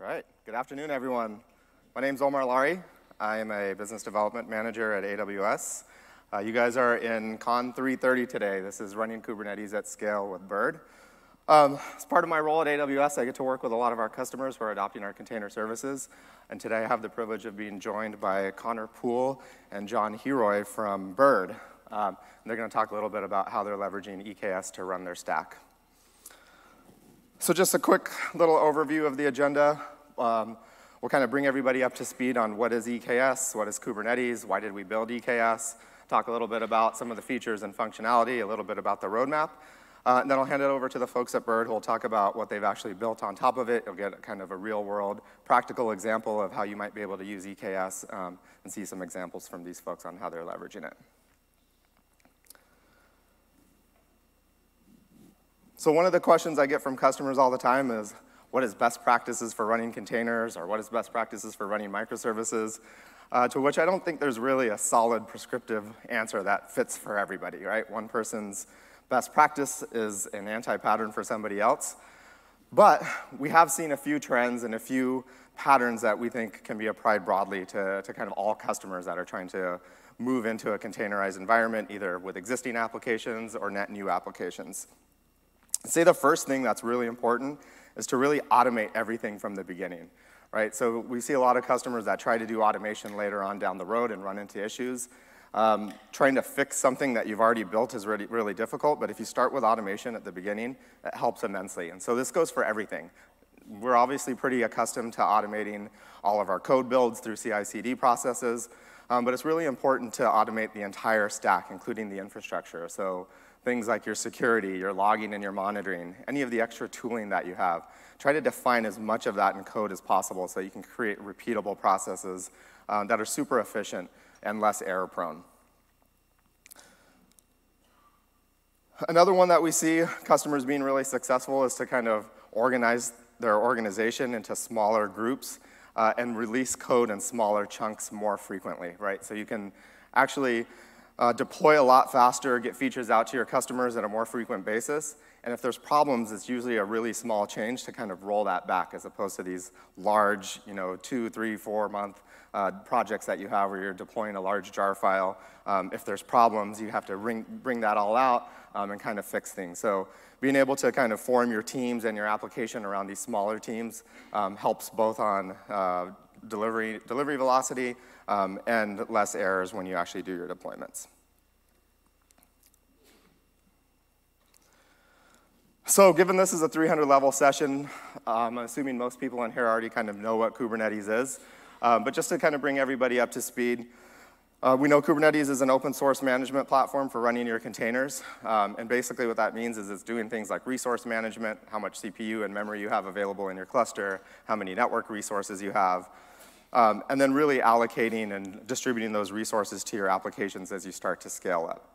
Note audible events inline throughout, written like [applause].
All right, good afternoon, everyone. My name is Omar Lari. I am a business development manager at AWS. Uh, you guys are in Con 330 today. This is running Kubernetes at scale with Bird. Um, as part of my role at AWS, I get to work with a lot of our customers who are adopting our container services. And today I have the privilege of being joined by Connor Poole and John Heroy from Bird. Um, they're going to talk a little bit about how they're leveraging EKS to run their stack. So just a quick little overview of the agenda. Um, we'll kind of bring everybody up to speed on what is EKS, what is Kubernetes, why did we build EKS, talk a little bit about some of the features and functionality, a little bit about the roadmap, uh, and then I'll hand it over to the folks at Bird who will talk about what they've actually built on top of it. You'll get kind of a real world practical example of how you might be able to use EKS um, and see some examples from these folks on how they're leveraging it. So one of the questions I get from customers all the time is, what is best practices for running containers, or what is best practices for running microservices? Uh, to which I don't think there's really a solid prescriptive answer that fits for everybody, right? One person's best practice is an anti-pattern for somebody else. But we have seen a few trends and a few patterns that we think can be applied broadly to, to kind of all customers that are trying to move into a containerized environment, either with existing applications or net new applications. I'd say the first thing that's really important is to really automate everything from the beginning, right? So we see a lot of customers that try to do automation later on down the road and run into issues. Um, trying to fix something that you've already built is really, really difficult, but if you start with automation at the beginning, it helps immensely. And so this goes for everything. We're obviously pretty accustomed to automating all of our code builds through CI/CD processes, um, but it's really important to automate the entire stack, including the infrastructure. So things like your security, your logging and your monitoring, any of the extra tooling that you have. Try to define as much of that in code as possible so you can create repeatable processes um, that are super efficient and less error prone. Another one that we see customers being really successful is to kind of organize their organization into smaller groups uh, and release code in smaller chunks more frequently, right? So you can actually uh, deploy a lot faster, get features out to your customers at a more frequent basis. And if there's problems, it's usually a really small change to kind of roll that back as opposed to these large, you know, two, three, four month uh, projects that you have where you're deploying a large jar file. Um, if there's problems, you have to bring, bring that all out um, and kind of fix things. So being able to kind of form your teams and your application around these smaller teams um, helps both on uh, delivery, delivery velocity um, and less errors when you actually do your deployments. So given this is a 300 level session, um, I'm assuming most people in here already kind of know what Kubernetes is. Um, but just to kind of bring everybody up to speed, uh, we know Kubernetes is an open source management platform for running your containers. Um, and basically what that means is it's doing things like resource management, how much CPU and memory you have available in your cluster, how many network resources you have, um, and then really allocating and distributing those resources to your applications as you start to scale up.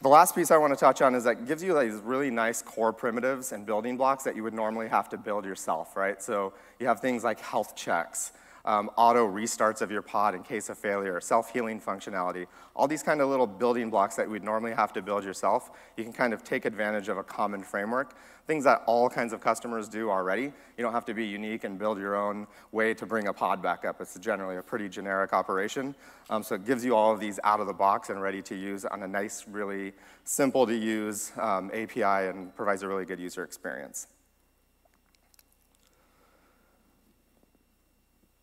The last piece I want to touch on is that gives you these really nice core primitives and building blocks that you would normally have to build yourself, right? So you have things like health checks, um, auto restarts of your pod in case of failure, self-healing functionality, all these kind of little building blocks that we'd normally have to build yourself, you can kind of take advantage of a common framework, things that all kinds of customers do already. You don't have to be unique and build your own way to bring a pod back up. It's generally a pretty generic operation. Um, so it gives you all of these out of the box and ready to use on a nice, really simple to use um, API and provides a really good user experience.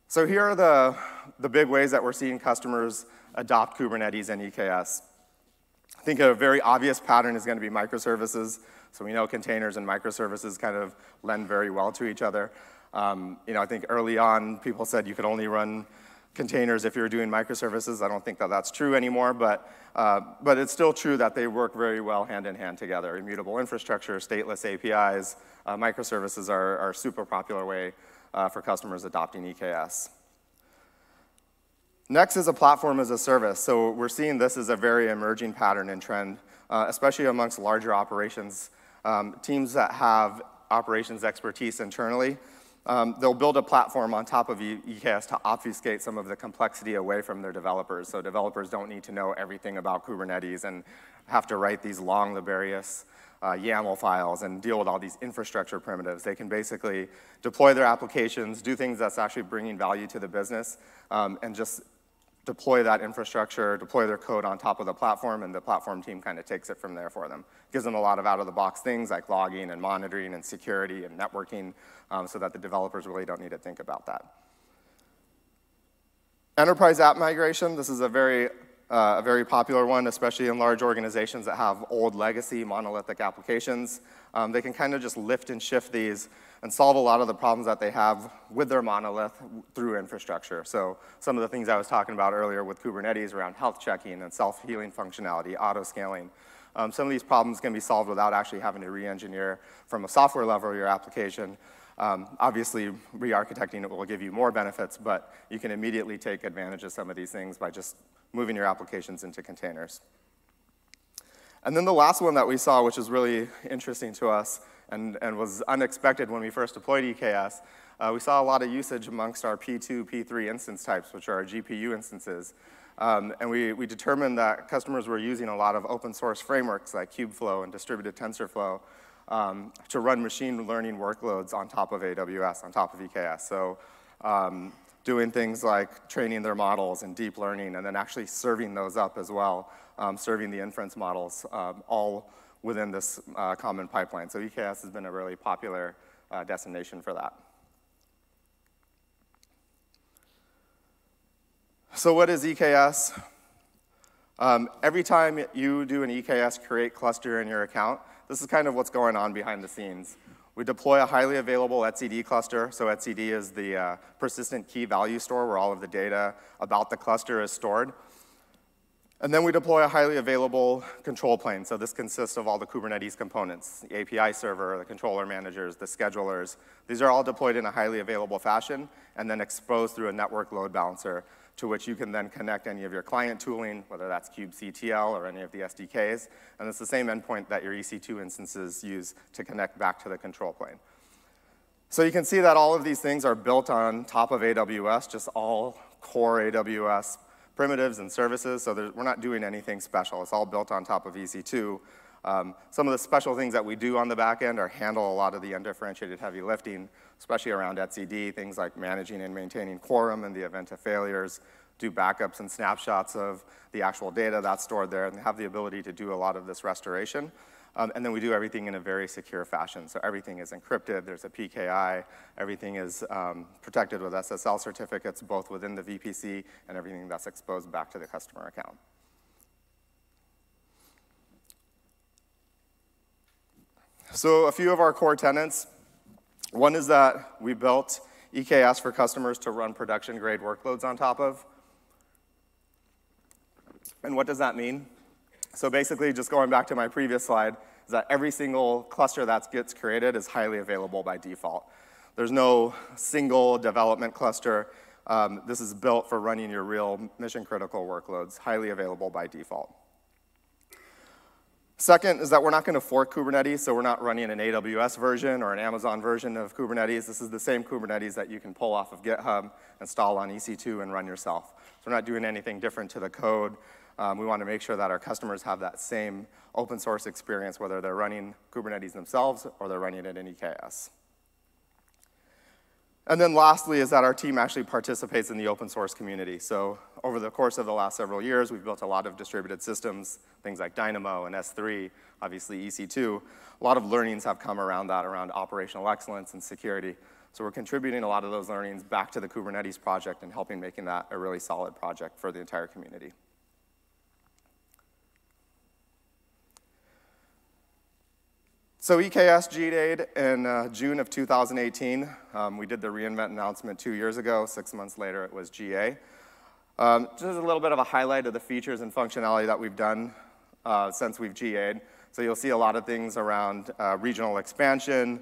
So here are the, the big ways that we're seeing customers adopt Kubernetes and EKS. I think a very obvious pattern is going to be microservices. So we know containers and microservices kind of lend very well to each other. Um, you know, I think early on people said you could only run containers if you're doing microservices. I don't think that that's true anymore, but, uh, but it's still true that they work very well hand in hand together. Immutable infrastructure, stateless APIs, uh, microservices are, are a super popular way uh, for customers adopting EKS. Next is a platform as a service. So we're seeing this as a very emerging pattern and trend, uh, especially amongst larger operations. Um, teams that have operations expertise internally, um, they'll build a platform on top of EKS to obfuscate some of the complexity away from their developers. So developers don't need to know everything about Kubernetes and have to write these long, laborious uh, YAML files and deal with all these infrastructure primitives. They can basically deploy their applications, do things that's actually bringing value to the business, um, and just deploy that infrastructure, deploy their code on top of the platform, and the platform team kind of takes it from there for them. Gives them a lot of out-of-the-box things like logging and monitoring and security and networking um, so that the developers really don't need to think about that. Enterprise app migration, this is a very, uh, a very popular one, especially in large organizations that have old legacy monolithic applications. Um, they can kind of just lift and shift these and solve a lot of the problems that they have with their monolith through infrastructure. So some of the things I was talking about earlier with Kubernetes around health checking and self-healing functionality, auto-scaling. Um, some of these problems can be solved without actually having to re-engineer from a software level your application. Um, obviously, re-architecting it will give you more benefits, but you can immediately take advantage of some of these things by just moving your applications into containers. And then the last one that we saw, which is really interesting to us and, and was unexpected when we first deployed EKS, uh, we saw a lot of usage amongst our P2, P3 instance types, which are our GPU instances. Um, and we, we determined that customers were using a lot of open source frameworks like Kubeflow and distributed TensorFlow um, to run machine learning workloads on top of AWS, on top of EKS. So um, doing things like training their models and deep learning and then actually serving those up as well, um, serving the inference models um, all within this uh, common pipeline. So EKS has been a really popular uh, destination for that. So what is EKS? Um, every time you do an EKS create cluster in your account, this is kind of what's going on behind the scenes. We deploy a highly available etcd cluster. So etcd is the uh, persistent key value store where all of the data about the cluster is stored. And then we deploy a highly available control plane. So this consists of all the Kubernetes components, the API server, the controller managers, the schedulers. These are all deployed in a highly available fashion and then exposed through a network load balancer to which you can then connect any of your client tooling, whether that's kubectl or any of the SDKs. And it's the same endpoint that your EC2 instances use to connect back to the control plane. So you can see that all of these things are built on top of AWS, just all core AWS primitives and services, so we're not doing anything special. It's all built on top of EC2. Um, some of the special things that we do on the back end are handle a lot of the undifferentiated heavy lifting, especially around etcd, things like managing and maintaining quorum in the event of failures, do backups and snapshots of the actual data that's stored there, and have the ability to do a lot of this restoration. Um, and then we do everything in a very secure fashion. So everything is encrypted, there's a PKI, everything is um, protected with SSL certificates, both within the VPC and everything that's exposed back to the customer account. So a few of our core tenants, one is that we built EKS for customers to run production grade workloads on top of. And what does that mean? So basically, just going back to my previous slide, is that every single cluster that gets created is highly available by default. There's no single development cluster. Um, this is built for running your real mission critical workloads, highly available by default. Second is that we're not going to fork Kubernetes, so we're not running an AWS version or an Amazon version of Kubernetes. This is the same Kubernetes that you can pull off of GitHub, install on EC2, and run yourself. So we're not doing anything different to the code. Um, we want to make sure that our customers have that same open source experience, whether they're running Kubernetes themselves or they're running it in EKS. And then lastly is that our team actually participates in the open source community. So over the course of the last several years, we've built a lot of distributed systems, things like Dynamo and S3, obviously EC2. A lot of learnings have come around that, around operational excellence and security. So we're contributing a lot of those learnings back to the Kubernetes project and helping making that a really solid project for the entire community. So EKS GA'd in uh, June of 2018. Um, we did the reInvent announcement two years ago. Six months later, it was GA. Um, just a little bit of a highlight of the features and functionality that we've done uh, since we've GA'd. So you'll see a lot of things around uh, regional expansion,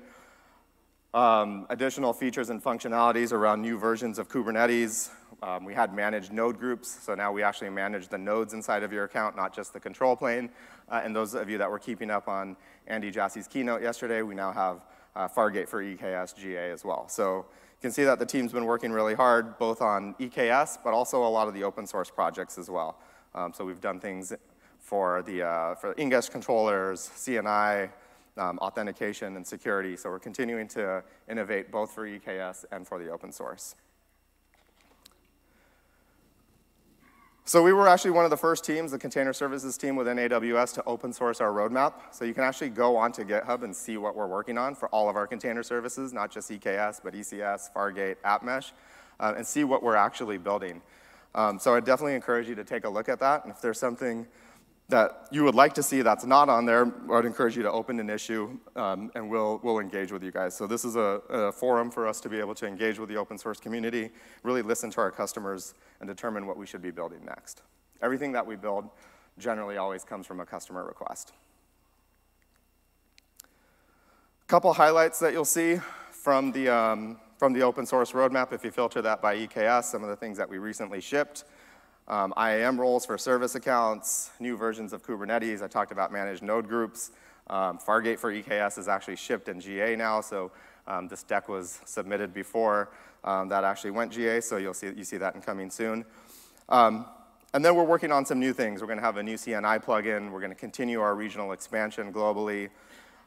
um, additional features and functionalities around new versions of Kubernetes. Um, we had managed node groups, so now we actually manage the nodes inside of your account, not just the control plane. Uh, and those of you that were keeping up on Andy Jassy's keynote yesterday, we now have uh, Fargate for EKS GA as well. So you can see that the team's been working really hard, both on EKS, but also a lot of the open source projects as well. Um, so we've done things for the uh, for Ingress controllers, CNI, um, authentication, and security. So we're continuing to innovate both for EKS and for the open source. So we were actually one of the first teams, the container services team within AWS, to open source our roadmap. So you can actually go onto GitHub and see what we're working on for all of our container services, not just EKS, but ECS, Fargate, AppMesh, uh, and see what we're actually building. Um, so I definitely encourage you to take a look at that. And if there's something that you would like to see that's not on there, I'd encourage you to open an issue um, and we'll, we'll engage with you guys. So this is a, a, forum for us to be able to engage with the open source community, really listen to our customers and determine what we should be building next. Everything that we build generally always comes from a customer request. A couple highlights that you'll see from the, um, from the open source roadmap if you filter that by EKS, some of the things that we recently shipped um, IAM roles for service accounts, new versions of Kubernetes. I talked about managed node groups. Um, Fargate for EKS is actually shipped in GA now, so um, this deck was submitted before um, that actually went GA, so you'll see, you see that in coming soon. Um, and then we're working on some new things. We're going to have a new CNI plugin. We're going to continue our regional expansion globally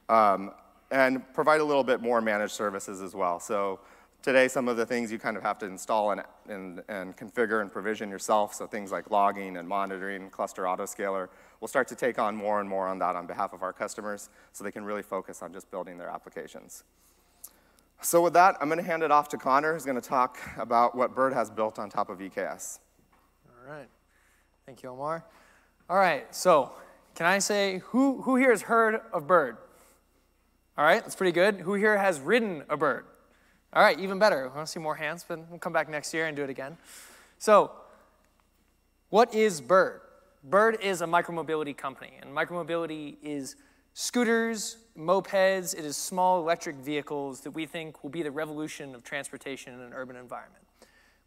um, and provide a little bit more managed services as well. So Today, some of the things you kind of have to install and, and, and configure and provision yourself, so things like logging and monitoring, cluster autoscaler, we'll start to take on more and more on that on behalf of our customers so they can really focus on just building their applications. So with that, I'm going to hand it off to Connor, who's going to talk about what Bird has built on top of EKS. All right. Thank you, Omar. All right, so can I say, who, who here has heard of Bird? All right, that's pretty good. Who here has ridden a bird? All right, even better. I want to see more hands, but we'll come back next year and do it again. So, what is Bird? Bird is a micromobility company, and micromobility is scooters, mopeds, it is small electric vehicles that we think will be the revolution of transportation in an urban environment.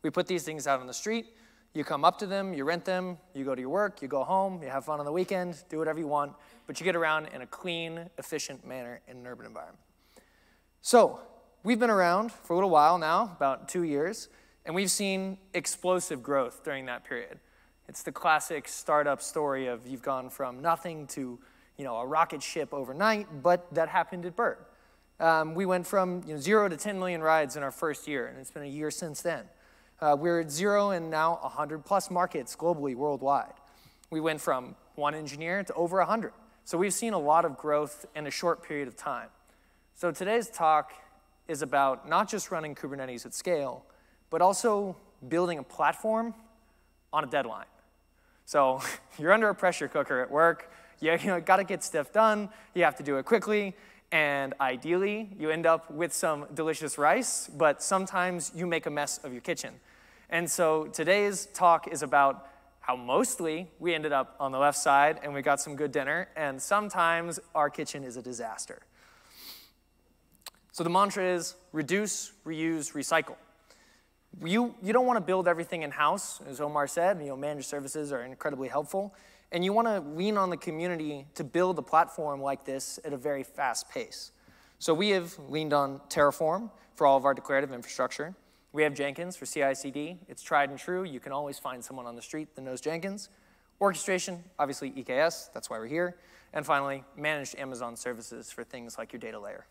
We put these things out on the street. You come up to them, you rent them, you go to your work, you go home, you have fun on the weekend, do whatever you want, but you get around in a clean, efficient manner in an urban environment. So, we've been around for a little while now, about two years, and we've seen explosive growth during that period. It's the classic startup story of you've gone from nothing to you know, a rocket ship overnight, but that happened at Bird. Um, we went from you know, zero to 10 million rides in our first year, and it's been a year since then. Uh, we're at zero and now 100 plus markets globally, worldwide. We went from one engineer to over 100. So we've seen a lot of growth in a short period of time. So today's talk is about not just running Kubernetes at scale, but also building a platform on a deadline. So [laughs] you're under a pressure cooker at work. You, you know, got to get stuff done. You have to do it quickly. And ideally, you end up with some delicious rice, but sometimes you make a mess of your kitchen. And so today's talk is about how mostly we ended up on the left side and we got some good dinner, and sometimes our kitchen is a disaster. So the mantra is reduce, reuse, recycle. You, you don't want to build everything in-house, as Omar said, you know, managed services are incredibly helpful, and you want to lean on the community to build a platform like this at a very fast pace. So we have leaned on Terraform for all of our declarative infrastructure. We have Jenkins for CI/CD. It's tried and true. You can always find someone on the street that knows Jenkins. Orchestration, obviously EKS, that's why we're here. And finally, managed Amazon services for things like your data layer.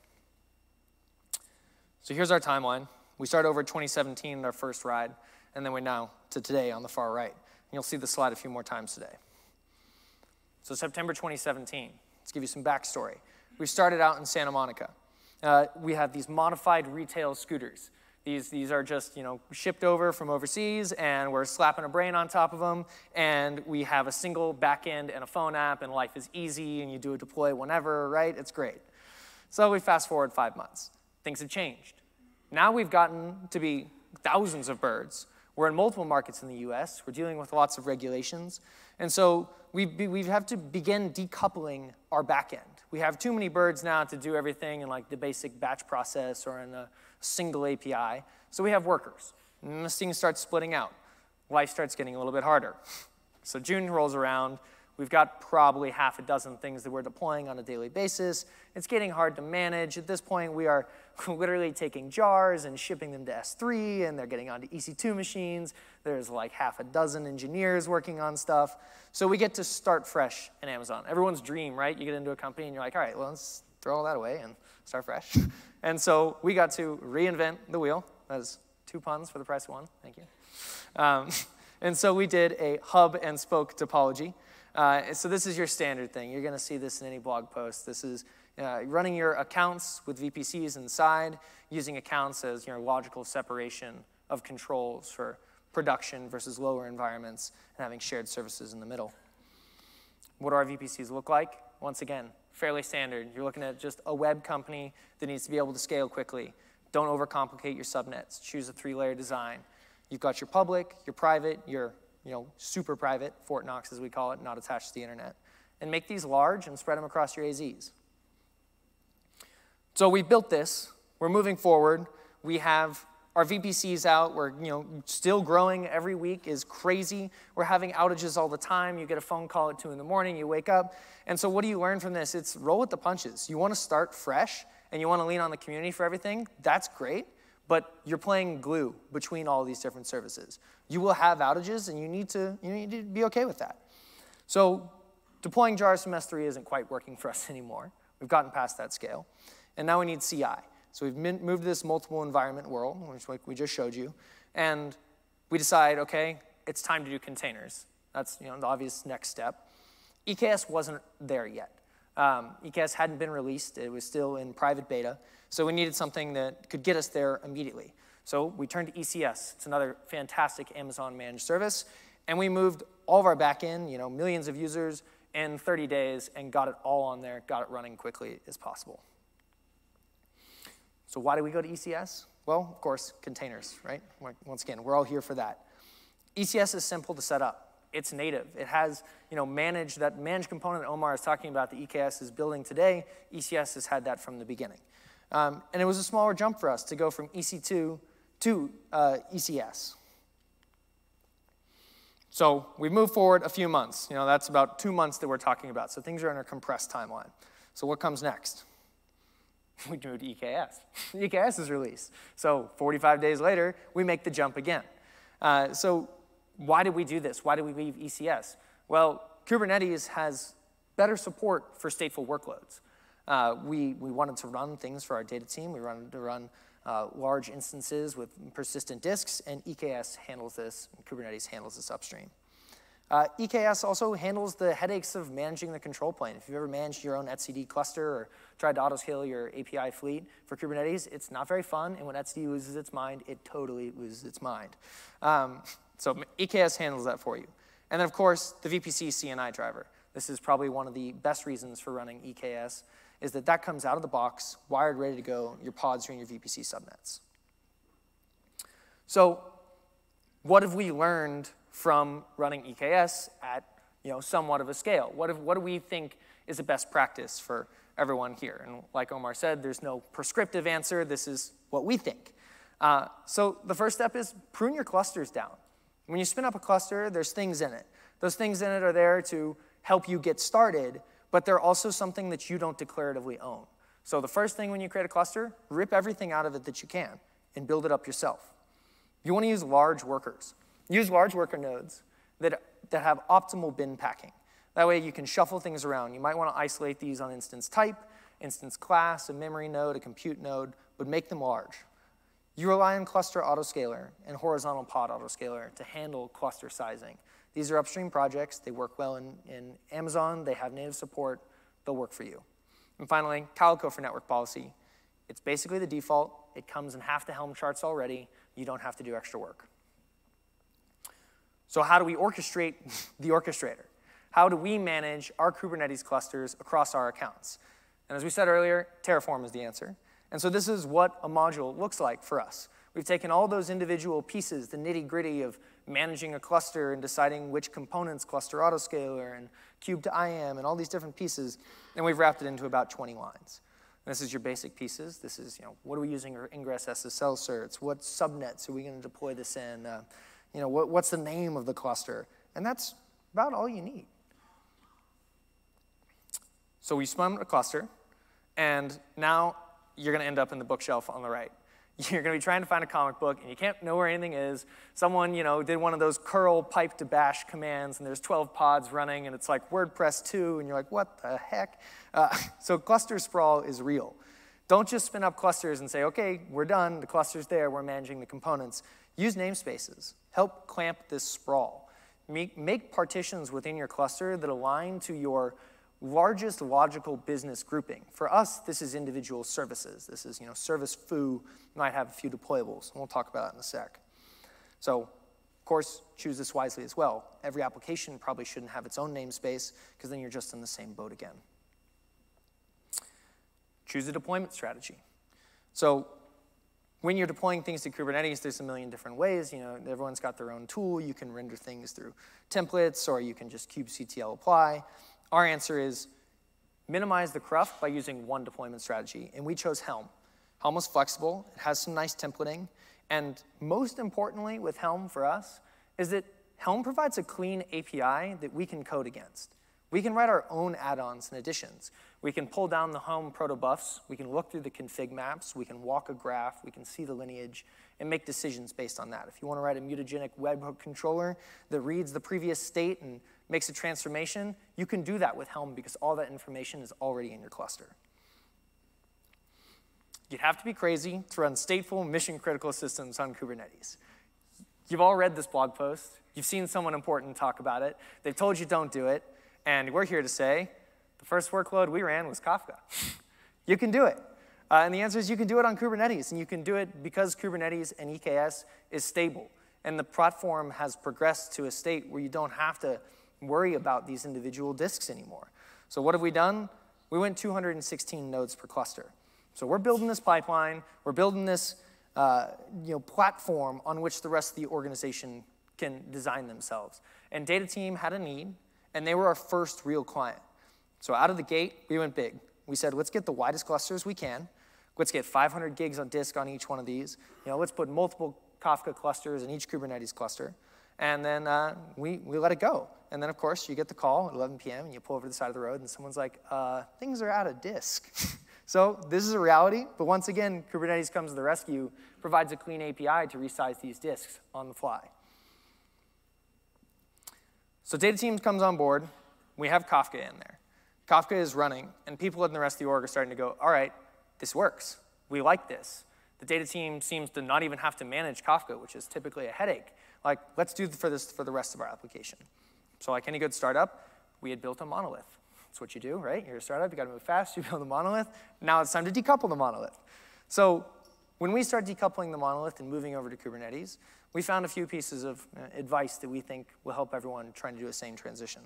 So here's our timeline. We start over 2017 in our first ride, and then we're now to today on the far right. And you'll see the slide a few more times today. So September 2017, let's give you some backstory. We started out in Santa Monica. Uh, we have these modified retail scooters. These, these are just you know, shipped over from overseas, and we're slapping a brain on top of them, and we have a single backend and a phone app, and life is easy, and you do a deploy whenever, right? It's great. So we fast forward five months. Things have changed. Now we've gotten to be thousands of birds. We're in multiple markets in the US. We're dealing with lots of regulations. And so we, we have to begin decoupling our backend. We have too many birds now to do everything in like the basic batch process or in a single API. So we have workers. And this thing starts splitting out. Life starts getting a little bit harder. So June rolls around. We've got probably half a dozen things that we're deploying on a daily basis. It's getting hard to manage. At this point, we are [laughs] literally taking jars and shipping them to S3, and they're getting onto EC2 machines. There's like half a dozen engineers working on stuff. So we get to start fresh in Amazon. Everyone's dream, right? You get into a company and you're like, all right, well, let's throw all that away and start fresh. [laughs] and so we got to reinvent the wheel. That's two puns for the price of one. Thank you. Um, [laughs] and so we did a hub and spoke topology. Uh, so this is your standard thing. You're going to see this in any blog post. This is uh, running your accounts with VPCs inside, using accounts as your logical separation of controls for production versus lower environments, and having shared services in the middle. What do our VPCs look like? Once again, fairly standard. You're looking at just a web company that needs to be able to scale quickly. Don't overcomplicate your subnets. Choose a three-layer design. You've got your public, your private, your you know, super private, Fort Knox as we call it, not attached to the internet. And make these large and spread them across your AZs. So we built this. We're moving forward. We have our VPCs out. We're you know still growing every week is crazy. We're having outages all the time. You get a phone call at two in the morning. You wake up, and so what do you learn from this? It's roll with the punches. You want to start fresh, and you want to lean on the community for everything. That's great, but you're playing glue between all these different services. You will have outages, and you need to you need to be okay with that. So deploying jars from S3 isn't quite working for [laughs] us anymore. We've gotten past that scale, and now we need CI. So we've moved to this multiple environment world, which we just showed you, and we decide, okay, it's time to do containers. That's you know, the obvious next step. EKS wasn't there yet. Um, EKS hadn't been released. It was still in private beta. So we needed something that could get us there immediately. So we turned to ECS. It's another fantastic Amazon managed service. And we moved all of our backend, you know, millions of users in 30 days and got it all on there, got it running quickly as possible. So why do we go to ECS? Well, of course, containers, right? Once again, we're all here for that. ECS is simple to set up. It's native. It has, you know, managed that managed component Omar is talking about. The EKS is building today. ECS has had that from the beginning, um, and it was a smaller jump for us to go from EC2 to uh, ECS. So we moved forward a few months. You know, that's about two months that we're talking about. So things are in a compressed timeline. So what comes next? [laughs] we do to EKS. [laughs] EKS is released. So 45 days later, we make the jump again. Uh, so why did we do this? Why did we leave ECS? Well, Kubernetes has better support for stateful workloads. Uh, we, we wanted to run things for our data team. We wanted to run uh, large instances with persistent disks, and EKS handles this, Kubernetes handles this upstream. Uh, EKS also handles the headaches of managing the control plane. If you've ever managed your own etcd cluster or tried to autoscale your API fleet for Kubernetes, it's not very fun, and when etcd loses its mind, it totally loses its mind. Um, so EKS handles that for you. And then, of course, the VPC CNI driver. This is probably one of the best reasons for running EKS, is that that comes out of the box, wired, ready to go. Your pods are in your VPC subnets. So what have we learned from running EKS at you know, somewhat of a scale? What, if, what do we think is a best practice for everyone here? And like Omar said, there's no prescriptive answer. This is what we think. Uh, so the first step is prune your clusters down. When you spin up a cluster, there's things in it. Those things in it are there to help you get started, but they're also something that you don't declaratively own. So the first thing when you create a cluster, rip everything out of it that you can and build it up yourself. You want to use large workers. Use large worker nodes that, that have optimal bin packing. That way you can shuffle things around. You might want to isolate these on instance type, instance class, a memory node, a compute node, but make them large. You rely on cluster autoscaler and horizontal pod autoscaler to handle cluster sizing. These are upstream projects. They work well in, in Amazon. They have native support. They'll work for you. And finally, Calico for network policy. It's basically the default. It comes in half the Helm charts already. You don't have to do extra work. So how do we orchestrate [laughs] the orchestrator? How do we manage our Kubernetes clusters across our accounts? And as we said earlier, Terraform is the answer. And so this is what a module looks like for us. We've taken all those individual pieces, the nitty gritty of managing a cluster and deciding which components, cluster autoscaler and kube2iam and all these different pieces, and we've wrapped it into about 20 lines. And this is your basic pieces. This is, you know, what are we using our ingress SSL certs? What subnets are we going to deploy this in? Uh, you know, what, what's the name of the cluster? And that's about all you need. So we spun a cluster, and now you're going to end up in the bookshelf on the right. [laughs] You're going to be trying to find a comic book, and you can't know where anything is. Someone, you know, did one of those curl pipe to bash commands, and there's 12 pods running, and it's like WordPress 2, and you're like, what the heck? Uh, [laughs] so cluster sprawl is real. Don't just spin up clusters and say, okay, we're done, the cluster's there, we're managing the components. Use namespaces. Help clamp this sprawl. Make, make partitions within your cluster that align to your largest logical business grouping. For us, this is individual services. This is, you know, service foo might have a few deployables. And we'll talk about that in a sec. So, of course, choose this wisely as well. Every application probably shouldn't have its own namespace because then you're just in the same boat again. Choose a deployment strategy. So when you're deploying things to Kubernetes, there's a million different ways. You know, everyone's got their own tool. You can render things through templates, or you can just kubectl apply. Our answer is minimize the cruft by using one deployment strategy, and we chose Helm. Helm is flexible, it has some nice templating, and most importantly with Helm for us is that Helm provides a clean API that we can code against. We can write our own add-ons and additions. We can pull down the Helm protobufs, we can look through the config maps, we can walk a graph, we can see the lineage, and make decisions based on that. If you want to write a mutating webhook controller that reads the previous state and makes a transformation, you can do that with Helm because all that information is already in your cluster. You'd have to be crazy to run stateful mission critical systems on Kubernetes. You've all read this blog post. You've seen someone important talk about it. They've told you don't do it. And we're here to say the first workload we ran was Kafka. you can do it. Uh, and the answer is you can do it on Kubernetes. And you can do it because Kubernetes and EKS is stable. And the platform has progressed to a state where you don't have to worry about these individual disks anymore. So what have we done? We went 216 nodes per cluster. So we're building this pipeline, we're building this uh, you know, platform on which the rest of the organization can design themselves. And Data Team had a need, and they were our first real client. So out of the gate, we went big. We said, let's get the widest clusters we can. Let's get 500 gigs on disk on each one of these. You know, let's put multiple Kafka clusters in each Kubernetes cluster. And then uh, we, we let it go. And then, of course, you get the call at 11 p.m. and you pull over to the side of the road and someone's like, uh, things are out of disk. [laughs] so this is a reality. But once again, Kubernetes comes to the rescue, provides a clean API to resize these disks on the fly. So data team comes on board. We have Kafka in there. Kafka is running, and people in the rest of the org are starting to go, all right, this works. We like this. The data team seems to not even have to manage Kafka, which is typically a headache. Like, let's do for this for the rest of our application. So like any good startup, we had built a monolith. That's what you do, right? You're a startup, you gotta move fast, [laughs] you build a monolith. Now it's time to decouple the monolith. So when we start decoupling the monolith and moving over to Kubernetes, we found a few pieces of uh, advice that we think will help everyone trying to do a same transition.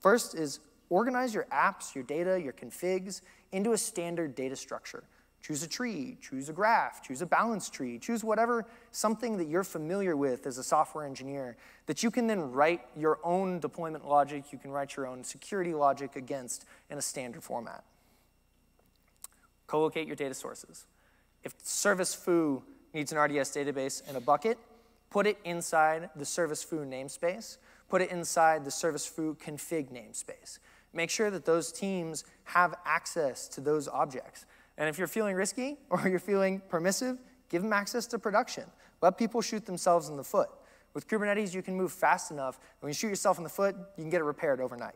First is organize your apps, your data, your configs into a standard data structure. Choose a tree, choose a graph, choose a balance tree, choose whatever, something that you're familiar with as a software engineer that you can then write your own deployment logic, you can write your own security logic against in a standard format. Co-locate your data sources. If service foo needs an RDS database in a bucket, put it inside the service foo namespace, put it inside the service foo config namespace. Make sure that those teams have access to those objects. And if you're feeling risky [laughs] or you're feeling permissive, give them access to production. Let people shoot themselves in the foot. With Kubernetes, you can move fast enough. When you shoot yourself in the foot, you can get it repaired overnight.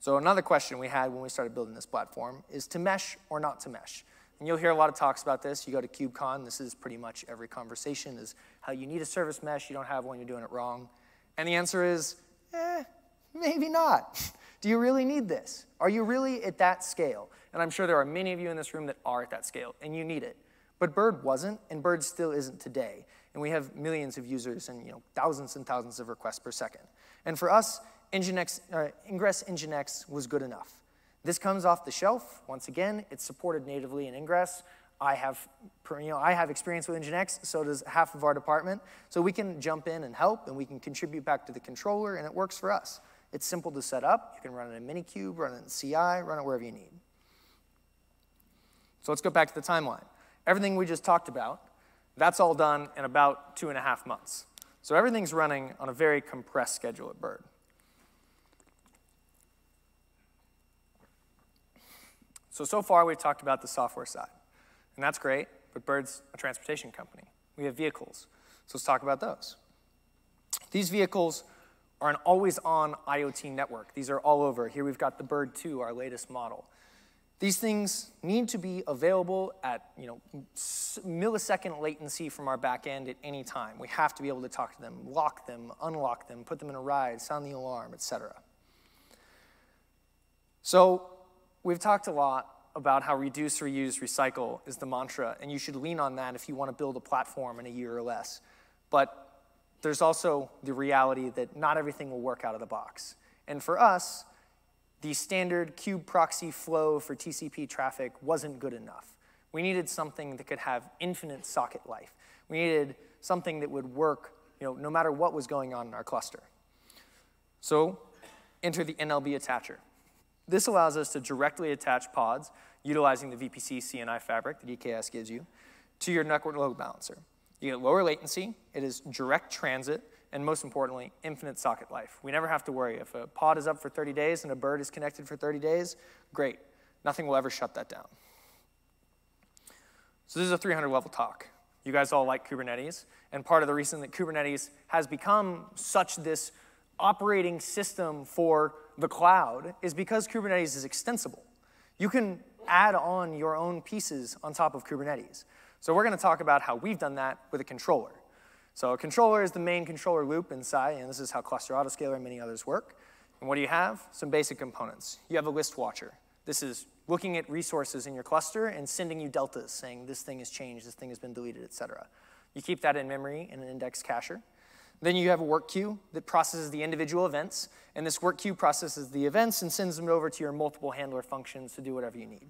So another question we had when we started building this platform is to mesh or not to mesh. And you'll hear a lot of talks about this. You go to KubeCon, this is pretty much every conversation, is how you need a service mesh, you don't have one, you're doing it wrong. And the answer is, eh, maybe not. [laughs] Do you really need this? Are you really at that scale? And I'm sure there are many of you in this room that are at that scale, and you need it. But Bird wasn't, and Bird still isn't today. And we have millions of users and you know, thousands and thousands of requests per second. And for us, Nginx, uh, Ingress Nginx was good enough. This comes off the shelf. Once again, it's supported natively in Ingress. I have, you know, I have experience with Nginx, so does half of our department. So we can jump in and help, and we can contribute back to the controller, and it works for us. It's simple to set up. You can run it in Minikube, run it in CI, run it wherever you need. So let's go back to the timeline. Everything we just talked about, that's all done in about two and a half months. So everything's running on a very compressed schedule at Bird. So, so far we've talked about the software side. And that's great, but Bird's a transportation company. We have vehicles. So let's talk about those. These vehicles are an always on IoT network. These are all over. Here we've got the Bird 2, our latest model. These things need to be available at you know, millisecond latency from our back end at any time. We have to be able to talk to them, lock them, unlock them, put them in a ride, sound the alarm, etc. So we've talked a lot about how reduce, reuse, recycle is the mantra, and you should lean on that if you want to build a platform in a year or less. But there's also the reality that not everything will work out of the box. And for us, the standard kube proxy flow for TCP traffic wasn't good enough. We needed something that could have infinite socket life. We needed something that would work you know, no matter what was going on in our cluster. So enter the NLB attacher. This allows us to directly attach pods utilizing the VPC CNI fabric that EKS gives you to your network load balancer. You get lower latency, it is direct transit, and most importantly, infinite socket life. We never have to worry. If a pod is up for 30 days and a bird is connected for 30 days, great. Nothing will ever shut that down. So this is a 300 level talk. You guys all like Kubernetes, and part of the reason that Kubernetes has become such this operating system for the cloud is because Kubernetes is extensible. You can add on your own pieces on top of Kubernetes. So we're going to talk about how we've done that with a controller. So a controller is the main controller loop in inside, and this is how Cluster Autoscaler and many others work. And what do you have? Some basic components. You have a list watcher. This is looking at resources in your cluster and sending you deltas saying this thing has changed, this thing has been deleted, et cetera. You keep that in memory in an index cacher. Then you have a work queue that processes the individual events, and this work queue processes the events and sends them over to your multiple handler functions to do whatever you need.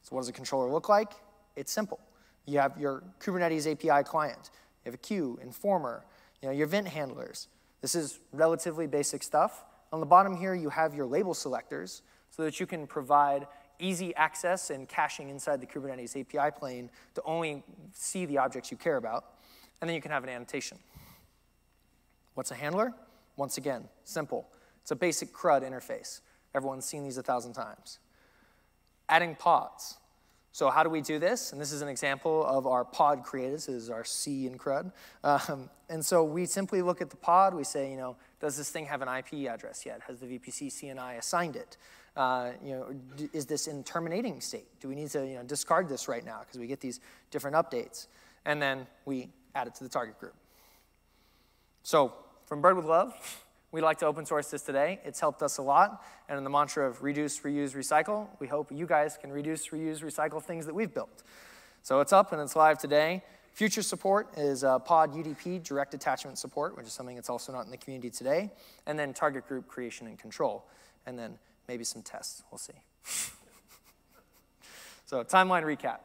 So what does a controller look like? It's simple. You have your Kubernetes API client. You have a queue, informer, you know, your event handlers. This is relatively basic stuff. On the bottom here, you have your label selectors so that you can provide easy access and caching inside the Kubernetes API plane to only see the objects you care about. And then you can have an annotation. What's a handler? Once again, simple. It's a basic CRUD interface. Everyone's seen these a thousand times. Adding pods. So how do we do this? And this is an example of our pod creators. This is our C in CRUD. Um, and so we simply look at the pod. We say, you know, does this thing have an IP address yet? Has the VPC CNI assigned it? Uh, you know, is this in terminating state? Do we need to you know, discard this right now? Because we get these different updates. And then we add it to the target group. So from Bird with Love, We'd like to open source this today. It's helped us a lot. And in the mantra of reduce, reuse, recycle, we hope you guys can reduce, reuse, recycle things that we've built. So it's up and it's live today. Future support is uh, pod UDP, direct attachment support, which is something that's also not in the community today. And then target group creation and control. And then maybe some tests. We'll see. [laughs] so timeline recap.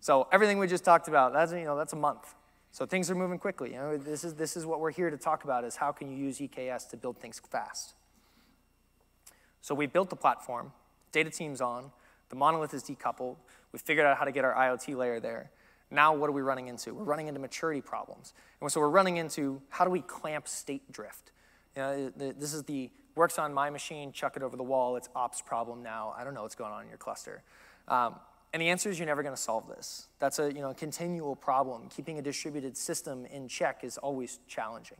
So everything we just talked about, that's, you know, that's a month. So things are moving quickly. You know, this, is, this is what we're here to talk about is how can you use EKS to build things fast. So we built the platform, data team's on, the monolith is decoupled, we figured out how to get our IoT layer there. Now what are we running into? We're running into maturity problems. And so we're running into how do we clamp state drift? You know, this is the works on my machine, chuck it over the wall, it's ops problem now. I don't know what's going on in your cluster. Um, and the answer is you're never going to solve this. That's a you know, continual problem. Keeping a distributed system in check is always challenging.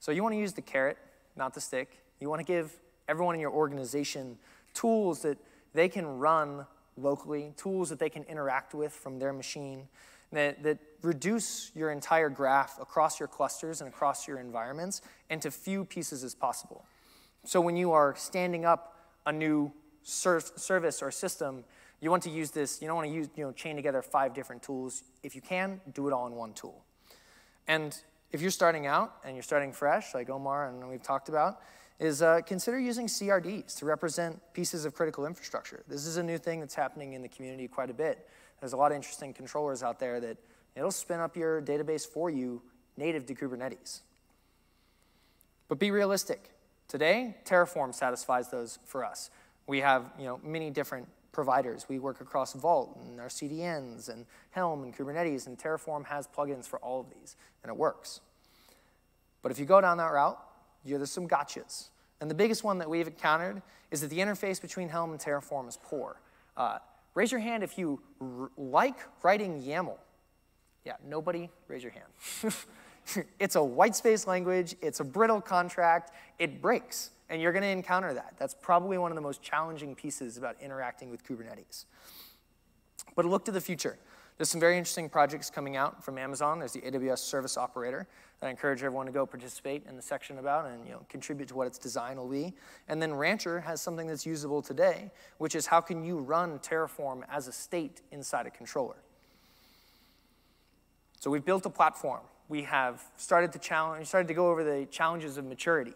So you want to use the carrot, not the stick. You want to give everyone in your organization tools that they can run locally, tools that they can interact with from their machine, that, that reduce your entire graph across your clusters and across your environments into few pieces as possible. So when you are standing up a new service or system, you want to use this, you don't want to use, you know, chain together five different tools. If you can, do it all in one tool. And if you're starting out and you're starting fresh, like Omar and we've talked about, is uh, consider using CRDs to represent pieces of critical infrastructure. This is a new thing that's happening in the community quite a bit. There's a lot of interesting controllers out there that it'll spin up your database for you native to Kubernetes. But be realistic. Today, Terraform satisfies those for us. We have you know, many different providers. We work across Vault and our CDNs and Helm and Kubernetes, and Terraform has plugins for all of these, and it works. But if you go down that route, there's some gotchas. And the biggest one that we've encountered is that the interface between Helm and Terraform is poor. Uh, Raise your hand if you like writing YAML. Yeah, nobody, raise your hand. [laughs] it's a white space language, it's a brittle contract, it breaks, and you're gonna encounter that. That's probably one of the most challenging pieces about interacting with Kubernetes. But look to the future. There's some very interesting projects coming out from Amazon. There's the AWS Service Operator that I encourage everyone to go participate in the section about and you know, contribute to what its design will be. And then Rancher has something that's usable today, which is how can you run Terraform as a state inside a controller. So we've built a platform. We have started to challenge, started to go over the challenges of maturity.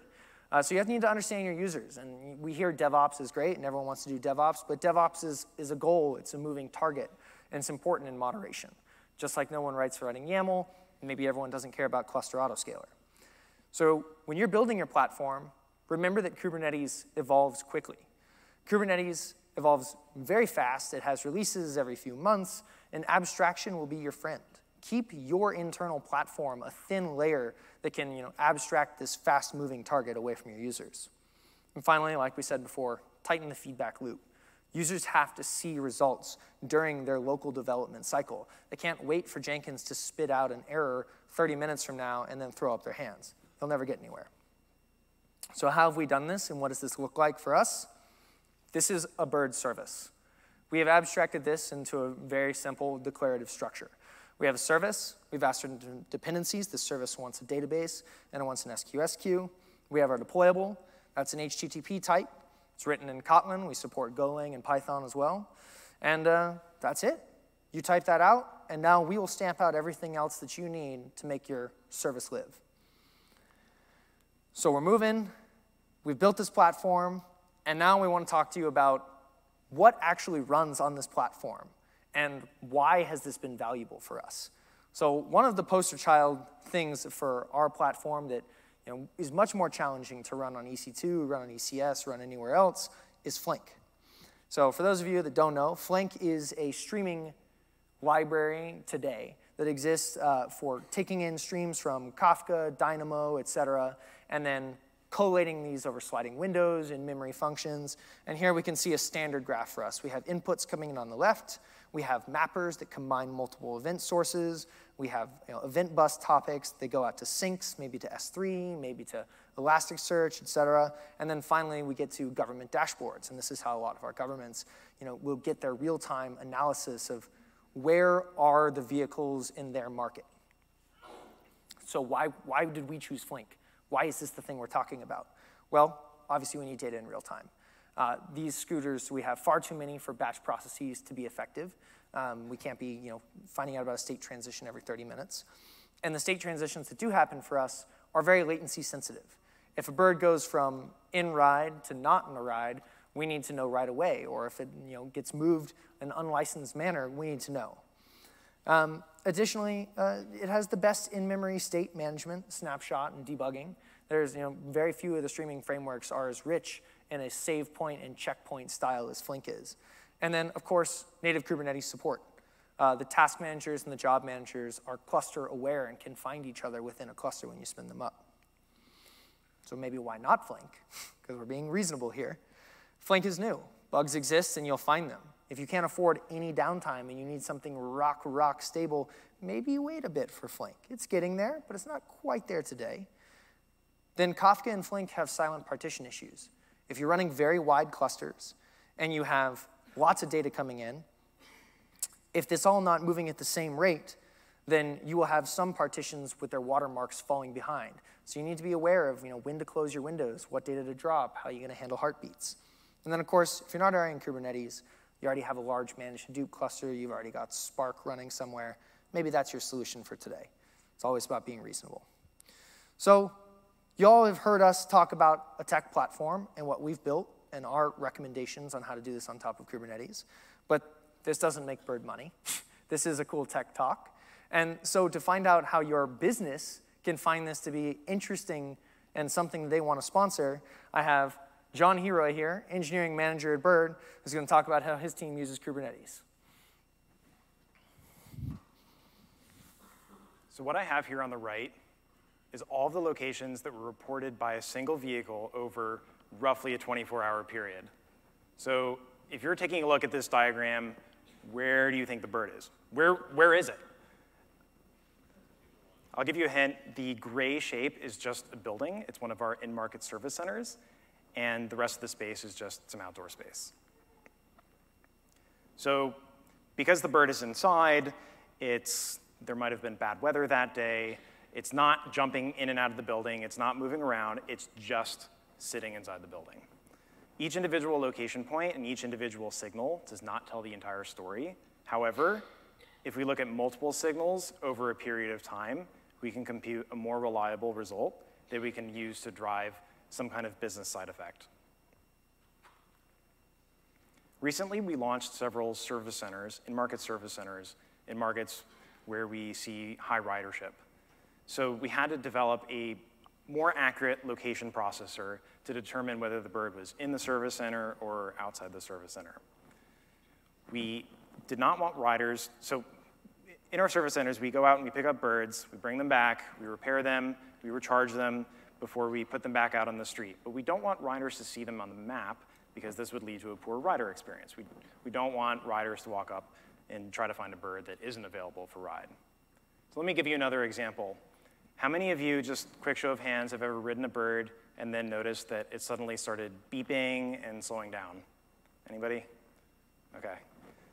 Uh, so you have to need to understand your users. And we hear DevOps is great and everyone wants to do DevOps, but DevOps is, is a goal, it's a moving target, and it's important in moderation. Just like no one writes for writing YAML, maybe everyone doesn't care about cluster autoscaler. So when you're building your platform, remember that Kubernetes evolves quickly. Kubernetes evolves very fast. It has releases every few months, and abstraction will be your friend. Keep your internal platform a thin layer that can you know, abstract this fast-moving target away from your users. And finally, like we said before, tighten the feedback loop. Users have to see results during their local development cycle. They can't wait for Jenkins to spit out an error 30 minutes from now and then throw up their hands. They'll never get anywhere. So how have we done this and what does this look like for us? This is a bird service. We have abstracted this into a very simple declarative structure. We have a service, we've asked for dependencies. The service wants a database and it wants an SQS queue. We have our deployable, that's an HTTP type. It's written in Kotlin. We support Golang and Python as well. And uh, that's it. You type that out, and now we will stamp out everything else that you need to make your service live. So we're moving. We've built this platform, and now we want to talk to you about what actually runs on this platform and why has this been valuable for us. So one of the poster child things for our platform that you know, is much more challenging to run on EC2, run on ECS, run anywhere else, is Flink. So for those of you that don't know, Flink is a streaming library today that exists uh, for taking in streams from Kafka, Dynamo, et cetera, and then collating these over sliding windows and memory functions. And here we can see a standard graph for us. We have inputs coming in on the left. We have mappers that combine multiple event sources. We have you know, event bus topics. They go out to sinks, maybe to S3, maybe to Elasticsearch, et cetera. And then finally, we get to government dashboards. And this is how a lot of our governments you know, will get their real-time analysis of where are the vehicles in their market. So why, why did we choose Flink? Why is this the thing we're talking about? Well, obviously we need data in real time. Uh, these scooters, we have far too many for batch processes to be effective. Um, we can't be you know, finding out about a state transition every 30 minutes. And the state transitions that do happen for us are very latency sensitive. If a bird goes from in ride to not in a ride, we need to know right away. Or if it you know, gets moved in an unlicensed manner, we need to know. Um, additionally, uh, it has the best in-memory state management, snapshot, and debugging. There's you know, very few of the streaming frameworks are as rich in a save point and checkpoint style as Flink is. And then, of course, native Kubernetes support. Uh, the task managers and the job managers are cluster aware and can find each other within a cluster when you spin them up. So maybe why not Flink? [laughs] Because we're being reasonable here. Flink is new. Bugs exist and you'll find them. If you can't afford any downtime and you need something rock, rock stable, maybe wait a bit for Flink. It's getting there, but it's not quite there today. Then Kafka and Flink have silent partition issues. If you're running very wide clusters and you have lots of data coming in. If it's all not moving at the same rate, then you will have some partitions with their watermarks falling behind. So you need to be aware of you know, when to close your windows, what data to drop, how you're going to handle heartbeats. And then, of course, if you're not in Kubernetes, you already have a large managed Hadoop cluster, you've already got Spark running somewhere, maybe that's your solution for today. It's always about being reasonable. So you all have heard us talk about a tech platform and what we've built and our recommendations on how to do this on top of Kubernetes. But this doesn't make Bird money. [laughs] this is a cool tech talk. And so to find out how your business can find this to be interesting and something they want to sponsor, I have John Heroy here, engineering manager at Bird, who's going to talk about how his team uses Kubernetes. So what I have here on the right is all the locations that were reported by a single vehicle over roughly a 24-hour period. So if you're taking a look at this diagram Where do you think the bird is? Where, where is it? I'll give you a hint. The gray shape is just a building. It's one of our in-market service centers, and the rest of the space is just some outdoor space. So because the bird is inside, it's, there might have been bad weather that day. It's not jumping in and out of the building. It's not moving around. It's just sitting inside the building. Each individual location point and each individual signal does not tell the entire story. However, if we look at multiple signals over a period of time, we can compute a more reliable result that we can use to drive some kind of business side effect. Recently, we launched several service centers, in-market service centers, in markets where we see high ridership. So we had to develop a more accurate location processor to determine whether the bird was in the service center or outside the service center. We did not want riders, so in our service centers, we go out and we pick up birds, we bring them back, we repair them, we recharge them before we put them back out on the street. But we don't want riders to see them on the map because this would lead to a poor rider experience. We, we don't want riders to walk up and try to find a bird that isn't available for ride. So let me give you another example. How many of you, just quick show of hands, have ever ridden a bird and then noticed that it suddenly started beeping and slowing down? Anybody? Okay.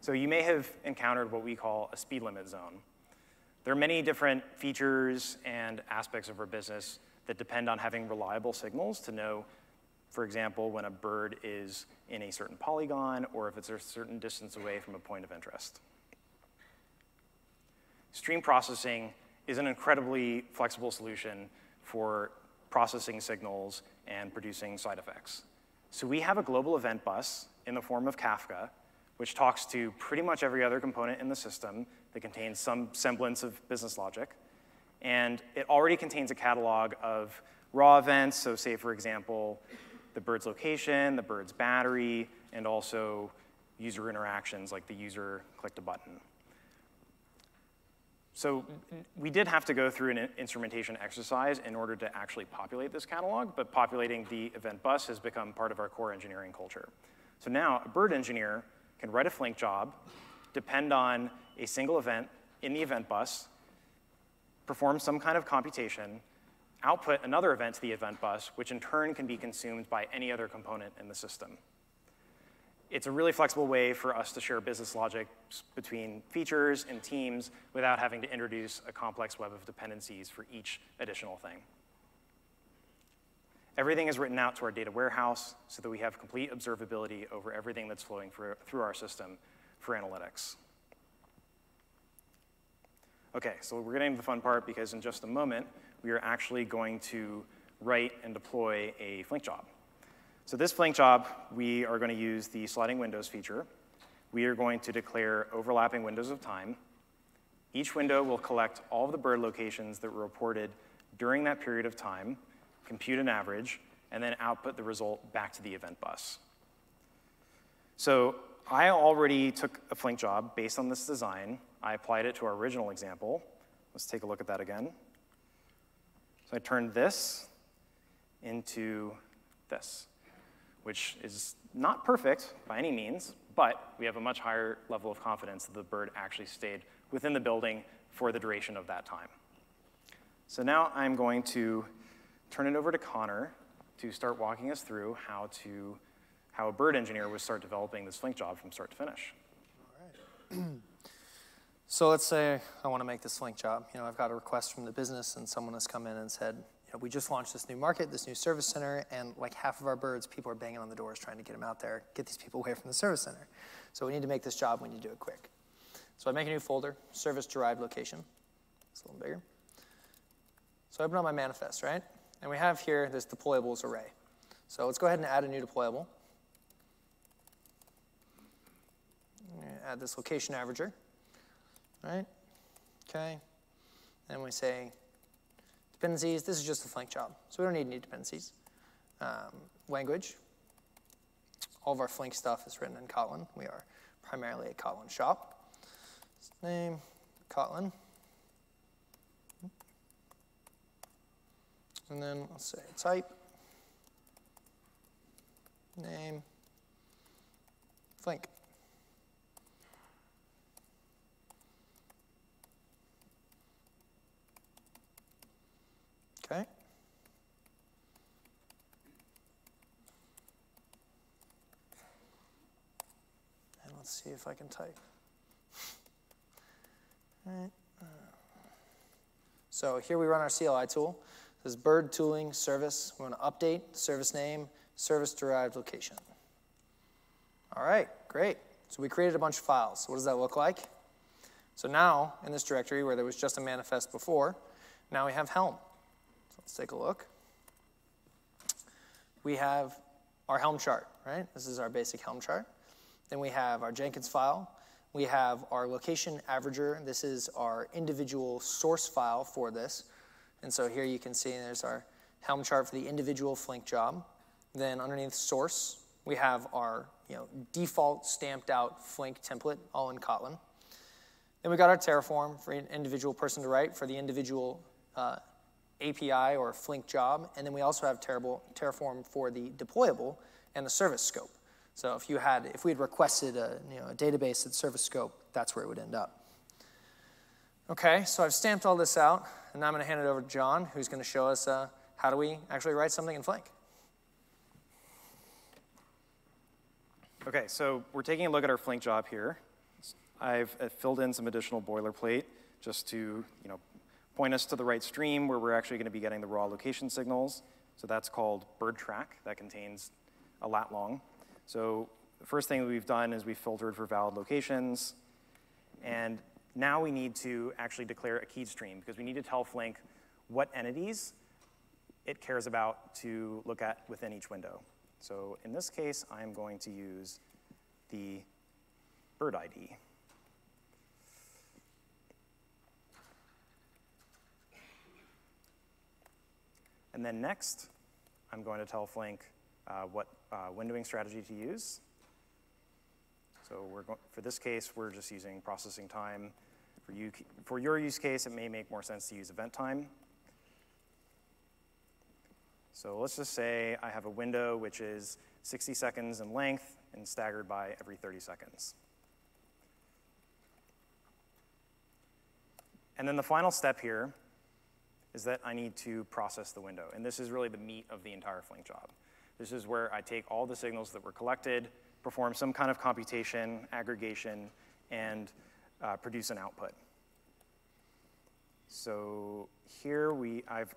So you may have encountered what we call a speed limit zone. There are many different features and aspects of our business that depend on having reliable signals to know for example, when a bird is in a certain polygon or if it's a certain distance away from a point of interest. Stream processing is an incredibly flexible solution for processing signals and producing side effects. So we have a global event bus in the form of Kafka, which talks to pretty much every other component in the system that contains some semblance of business logic. And it already contains a catalog of raw events. So say, for example, the bird's location, the bird's battery, and also user interactions like the user clicked a button. So we did have to go through an instrumentation exercise in order to actually populate this catalog, but populating the event bus has become part of our core engineering culture. So now a bird engineer can write a Flink job, depend on a single event in the event bus, perform some kind of computation, output another event to the event bus, which in turn can be consumed by any other component in the system. It's a really flexible way for us to share business logic between features and teams without having to introduce a complex web of dependencies for each additional thing. Everything is written out to our data warehouse so that we have complete observability over everything that's flowing through our system for analytics. Okay, so we're getting to the fun part because in just a moment, we are actually going to write and deploy a Flink job. So this Flink job, we are going to use the sliding windows feature. We are going to declare overlapping windows of time. Each window will collect all of the bird locations that were reported during that period of time, compute an average, and then output the result back to the event bus. So I already took a Flink job based on this design. I applied it to our original example. Let's take a look at that again. So I turned this into this, which is not perfect by any means, but we have a much higher level of confidence that the bird actually stayed within the building for the duration of that time. So now I'm going to turn it over to Connor to start walking us through how to how a bird engineer would start developing this Flink job from start to finish. All right. [clears throat] So let's say I want to make this Flink job. You know, I've got a request from the business, and someone has come in and said, you know, we just launched this new market, this new service center, and like half of our birds, people are banging on the doors trying to get them out there, get these people away from the service center. So we need to make this job, we need to do it quick. So I make a new folder, service derived location. It's a little bigger. So I open up my manifest, right? And we have here this deployables array. So let's go ahead and add a new deployable. Add this location averager right? Okay. And we say dependencies. This is just a Flink job, so we don't need any dependencies. Um, language. All of our Flink stuff is written in Kotlin. We are primarily a Kotlin shop. Name, Kotlin. And then let's say type, name, Flink. Okay. And let's see if I can type. So here we run our CLI tool. This is bird tooling service. We want to update service name, service derived location. All right, great. So we created a bunch of files. What does that look like? So now, in this directory where there was just a manifest before, now we have Helm. Let's take a look. We have our Helm chart, right? This is our basic Helm chart. Then we have our Jenkins file. We have our location averager. This is our individual source file for this. And so here you can see there's our Helm chart for the individual Flink job. Then underneath source, we have our you know, default stamped out Flink template, all in Kotlin. Then we got our Terraform for an individual person to write for the individual uh, API or Flink job. And then we also have Terraform for the deployable and the service scope. So if you had, if we had requested a, you know, a database at service scope, that's where it would end up. Okay, so I've stamped all this out, and now I'm going to hand it over to John, who's going to show us uh, how do we actually write something in Flink. Okay, so we're taking a look at our Flink job here. I've uh, filled in some additional boilerplate just to you know, point us to the right stream where we're actually going to be getting the raw location signals. So that's called bird track. That contains a lat long. So the first thing we've done is we've filtered for valid locations. And now we need to actually declare a keyed stream because we need to tell Flink what entities it cares about to look at within each window. So in this case, I'm going to use the bird ID. And then next, I'm going to tell Flink uh, what uh, windowing strategy to use. So we're for this case, we're just using processing time. For, you, for your use case, it may make more sense to use event time. So let's just say I have a window which is 60 seconds in length and staggered by every 30 seconds. And then the final step here is that I need to process the window. And this is really the meat of the entire Flink job. This is where I take all the signals that were collected, perform some kind of computation, aggregation, and uh, produce an output. So here we, I've,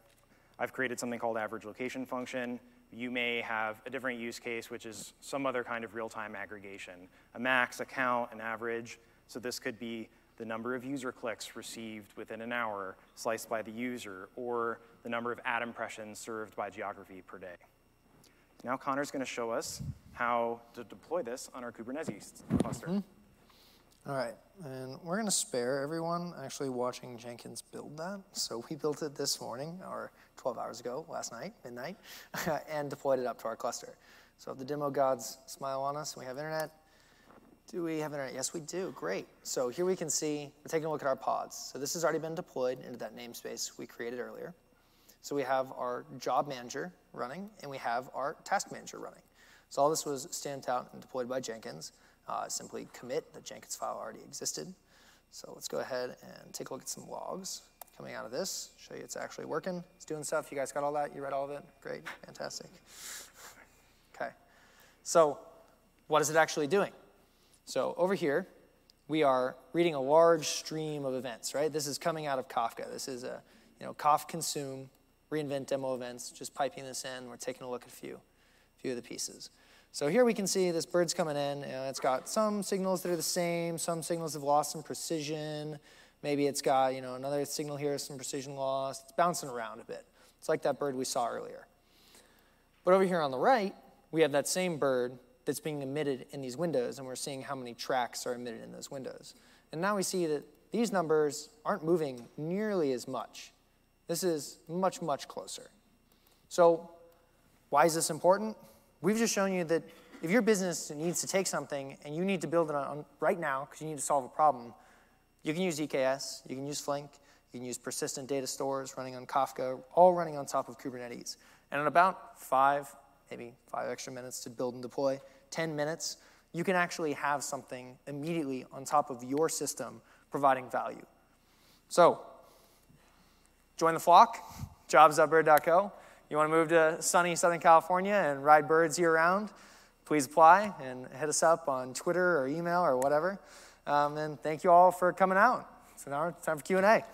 I've created something called average location function. You may have a different use case, which is some other kind of real-time aggregation, a max, a count, an average. So this could be the number of user clicks received within an hour sliced by the user, or the number of ad impressions served by geography per day. Now Connor's going to show us how to deploy this on our Kubernetes cluster. Mm -hmm. All right, and we're going to spare everyone actually watching Jenkins build that. So we built it this morning, or 12 hours ago, last night, midnight, [laughs] and deployed it up to our cluster. So if the demo gods smile on us, and we have internet, do we have internet? Yes, we do. Great. So here we can see, we're taking a look at our pods. So this has already been deployed into that namespace we created earlier. So we have our job manager running, and we have our task manager running. So all this was stamped out and deployed by Jenkins. Uh, simply commit the Jenkins file already existed. So let's go ahead and take a look at some logs coming out of this, show you it's actually working. It's doing stuff. You guys got all that? You read all of it? Great. Fantastic. Okay. So what is it actually doing? So over here, we are reading a large stream of events, right? This is coming out of Kafka. This is a, you know, Kafka consume, reinvent demo events, just piping this in. We're taking a look at a few, few of the pieces. So here we can see this bird's coming in. it's got some signals that are the same. Some signals have lost some precision. Maybe it's got, you know, another signal here, some precision loss. It's bouncing around a bit. It's like that bird we saw earlier. But over here on the right, we have that same bird that's being emitted in these windows, and we're seeing how many tracks are emitted in those windows. And now we see that these numbers aren't moving nearly as much. This is much, much closer. So why is this important? We've just shown you that if your business needs to take something and you need to build it on, right now because you need to solve a problem, you can use EKS, you can use Flink, you can use persistent data stores running on Kafka, all running on top of Kubernetes. And in about five, maybe five extra minutes to build and deploy, 10 minutes, you can actually have something immediately on top of your system providing value. So, join the flock, jobs.bird.co. You want to move to sunny Southern California and ride birds year round? Please apply and hit us up on Twitter or email or whatever. Um, and thank you all for coming out. So now it's time for Q&A.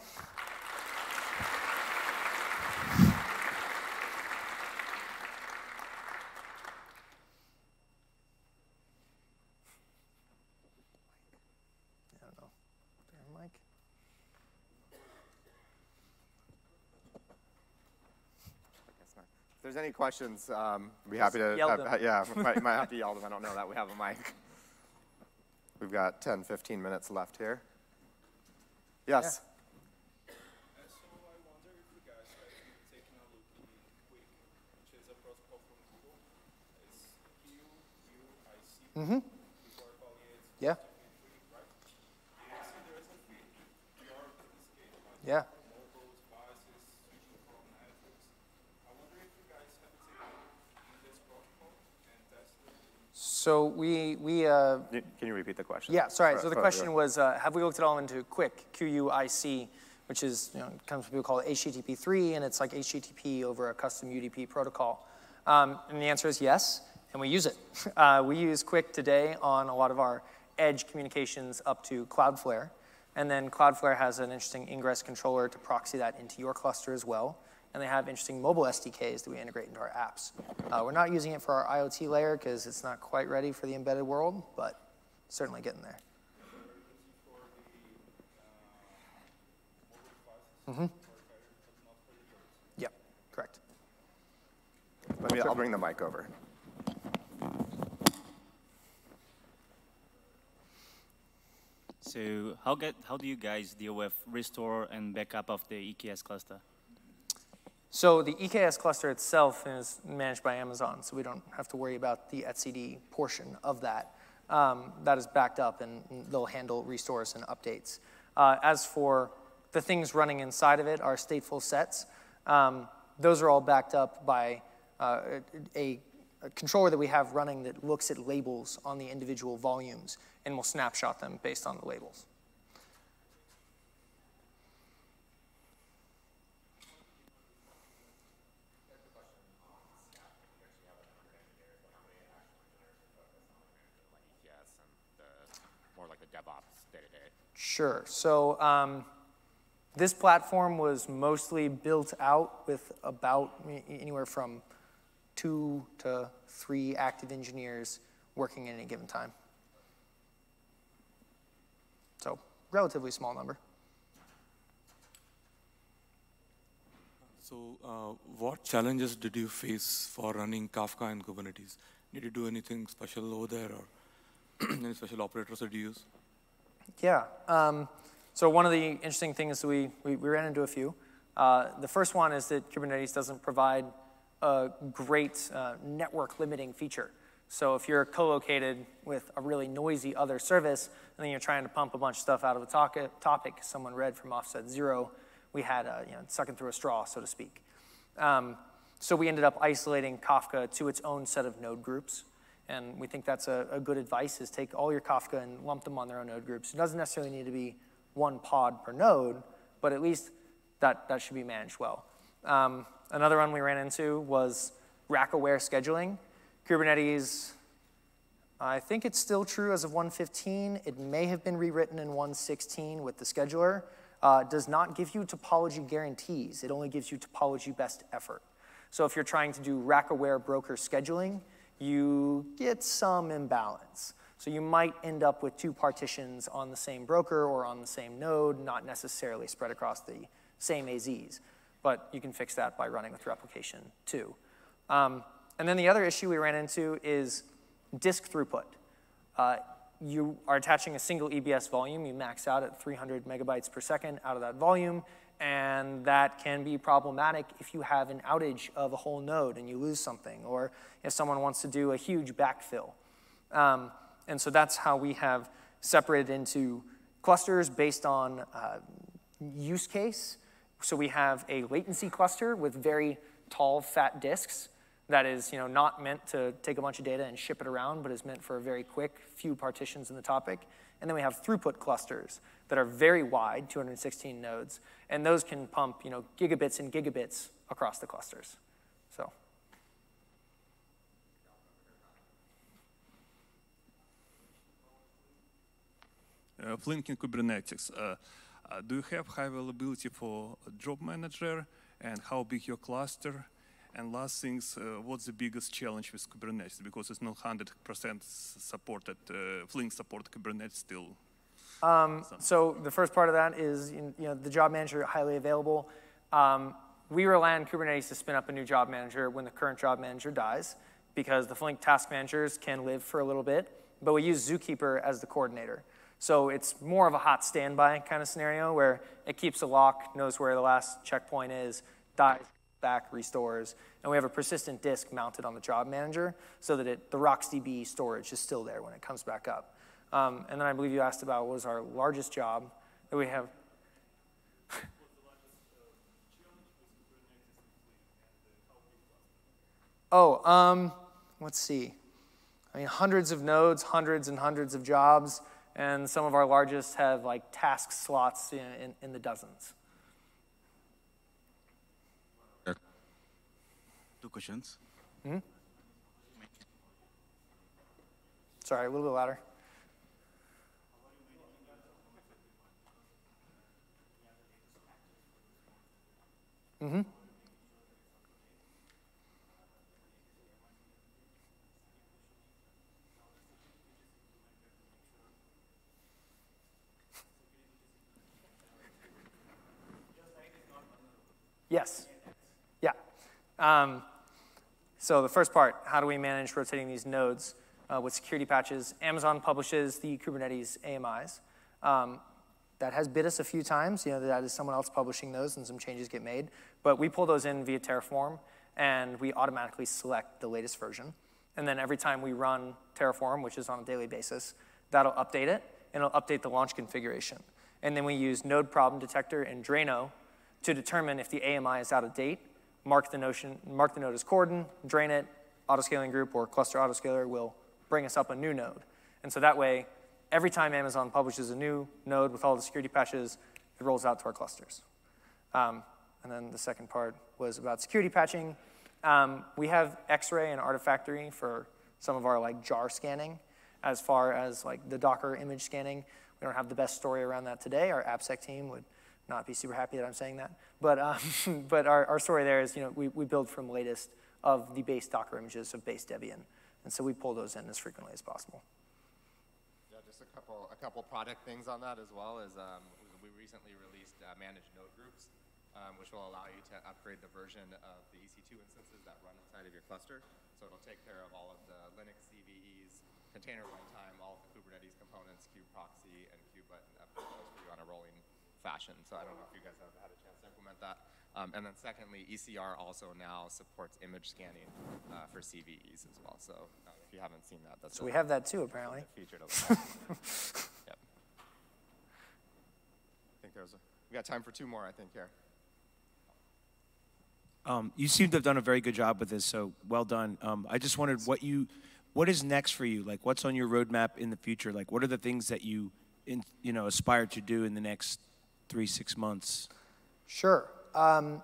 If there's any questions, um, I'd be happy to. have- them. [laughs] yeah, might, might have to yell them. I don't know that we have a mic. We've got 10, 15 minutes left here. Yes. So I wonder if you guys have been taking a look in QUIC, which is a protocol from Google. It's Q, U, I, C. Mm-hmm. Protocol is Yeah. QUIC, right? Yes, and there is a QUIC PR business case, like Yeah. mobile devices, switching from Netflix. I wonder if you guys have taken a look in this protocol and tested it. So we, we uh, Can you repeat the question? Yeah, sorry. So the for- question was, uh, have we looked at all into QUIC, Q-U-I-C, which is, you know, comes from people call it HTTP3, and it's like HTTP over a custom UDP protocol. Um, and the answer is yes, and we use it. [laughs] Uh, we use QUIC today on a lot of our edge communications up to Cloudflare, and then Cloudflare has an interesting ingress controller to proxy that into your cluster as well. And they have interesting mobile SDKs that we integrate into our apps. Uh, we're not using it for our IoT layer because it's not quite ready for the embedded world, but certainly getting there. Yep, correct. Let me, I'll bring the mic over. So how get how do you guys deal with restore and backup of the EKS cluster? So the EKS cluster itself is managed by Amazon, so we don't have to worry about the etcd portion of that. Um, that is backed up, and they'll handle restores and updates. Uh, as for the things running inside of it, our stateful sets, um, those are all backed up by uh, a, a controller that we have running that looks at labels on the individual volumes and will snapshot them based on the labels. EKS and the, more like the DevOps day-to-day? Sure. So um, this platform was mostly built out with about anywhere from two to three active engineers working at any given time. So relatively small number. So, uh, what challenges did you face for running Kafka in Kubernetes? Did you do anything special over there, or [clears throat] any special operators that you use? Yeah. Um, so one of the interesting things we, we, we ran into a few. Uh, the first one is that Kubernetes doesn't provide a great uh, network limiting feature. So if you're co-located with a really noisy other service, and then you're trying to pump a bunch of stuff out of topic, topic someone read from offset zero, we had a, you know, sucking through a straw, so to speak. Um, so we ended up isolating Kafka to its own set of node groups. And we think that's a, a good advice is take all your Kafka and lump them on their own node groups. It doesn't necessarily need to be one pod per node, but at least that, that should be managed well. Um, another one we ran into was rack-aware scheduling. Kubernetes, I think it's still true as of 115. It may have been rewritten in 116 with the scheduler. Uh, does not give you topology guarantees. It only gives you topology best effort. So if you're trying to do rack-aware broker scheduling, you get some imbalance. So you might end up with two partitions on the same broker or on the same node, not necessarily spread across the same AZs. But you can fix that by running with replication too. Um, and then the other issue we ran into is disk throughput. Uh, you are attaching a single EBS volume. You max out at 300 megabytes per second out of that volume, and that can be problematic if you have an outage of a whole node and you lose something, or if someone wants to do a huge backfill. Um, and so that's how we have separated into clusters based on uh, use case. So we have a latency cluster with very tall, fat disks that is you know, not meant to take a bunch of data and ship it around, but is meant for a very quick few partitions in the topic. And then we have throughput clusters that are very wide, 216 nodes, and those can pump you know, gigabits and gigabits across the clusters. So. Uh, Flink in Kubernetes. Uh, uh, do you have high availability for job manager and how big your cluster? And last things, uh, what's the biggest challenge with Kubernetes? Because it's not 100% supported, uh, Flink support Kubernetes still. Um, so the first part of that is you know, the job manager highly available. Um, we rely on Kubernetes to spin up a new job manager when the current job manager dies because the Flink task managers can live for a little bit, but we use Zookeeper as the coordinator. So it's more of a hot standby kind of scenario where it keeps a lock, knows where the last checkpoint is, dies, back, restores, and we have a persistent disk mounted on the job manager so that it, the RocksDB storage is still there when it comes back up. Um, and then I believe you asked about what was our largest job that we have. [laughs] oh, um, let's see. I mean, hundreds of nodes, hundreds and hundreds of jobs, and some of our largest have like task slots in, in, in the dozens. Two questions. Hmm? Sorry, a little bit louder. Mm-hmm. Yes. Um, so the first part, how do we manage rotating these nodes uh, with security patches? Amazon publishes the Kubernetes AMIs. Um, that has bit us a few times. You know, that is someone else publishing those and some changes get made. But we pull those in via Terraform and we automatically select the latest version. And then every time we run Terraform, which is on a daily basis, that'll update it and it'll update the launch configuration. And then we use node problem detector and Draino to determine if the AMI is out of date, mark the, notion, mark the node as cordon, drain it, autoscaling group or cluster autoscaler will bring us up a new node. And so that way, every time Amazon publishes a new node with all the security patches, it rolls out to our clusters. Um, and then the second part was about security patching. Um, we have X-ray and Artifactory for some of our like jar scanning. As far as like the Docker image scanning, we don't have the best story around that today. Our AppSec team would not be super happy that I'm saying that. But, um, [laughs] but our, our story there is, you know, we, we build from latest of the base Docker images of base Debian. And so we pull those in as frequently as possible. Yeah, just a couple, a couple product things on that as well is um, we recently released uh, managed node groups, um, which will allow you to upgrade the version of the EC2 instances that run inside of your cluster. So it'll take care of all of the Linux CVEs, container runtime, all of the Kubernetes components, kubeproxy, and kubebutton upgrade for you on a rolling fashion. So I don't know if you guys have had a chance to implement that. Um, and then secondly, ECR also now supports image scanning uh, for CVEs as well. So uh, if you haven't seen that, that's so we have that too apparently. Featured. [laughs] yep. I think there's a, we got time for two more. I think here. Um, you seem to have done a very good job with this, so well done. Um, I just wondered what you, what is next for you? Like, what's on your roadmap in the future? Like, what are the things that you, in, you know, aspire to do in the next three, six months? Sure. Um,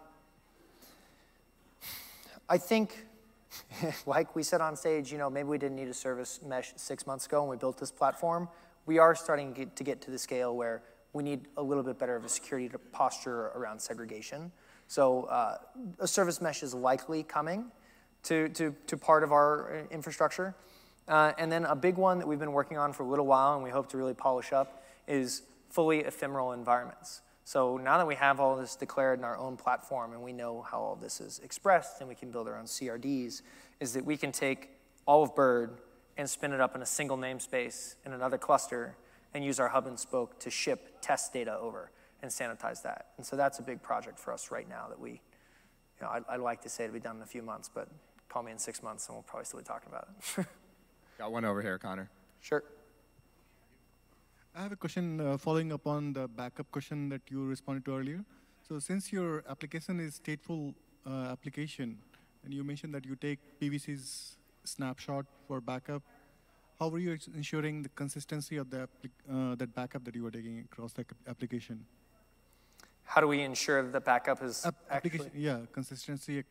I think, [laughs] like we said on stage, you know, maybe we didn't need a service mesh six months ago when we built this platform. We are starting to get, to the scale where we need a little bit better of a security posture around segregation. So uh, a service mesh is likely coming to, to, to part of our uh, infrastructure. Uh, and then a big one that we've been working on for a little while and we hope to really polish up is fully ephemeral environments. So now that we have all this declared in our own platform and we know how all this is expressed and we can build our own CRDs, is that we can take all of Bird and spin it up in a single namespace in another cluster and use our hub and spoke to ship test data over and sanitize that. And so that's a big project for us right now that we, you know, I'd, I'd like to say it'll be done in a few months, but call me in six months and we'll probably still be talking about it. [laughs] Got one over here, Connor. Sure. I have a question uh, following up on the backup question that you responded to earlier. So since your application is stateful uh, application, and you mentioned that you take PVC's snapshot for backup, how were you ensuring the consistency of the uh, that backup that you were taking across the application? How do we ensure that the backup is App- actually? application, yeah, consistency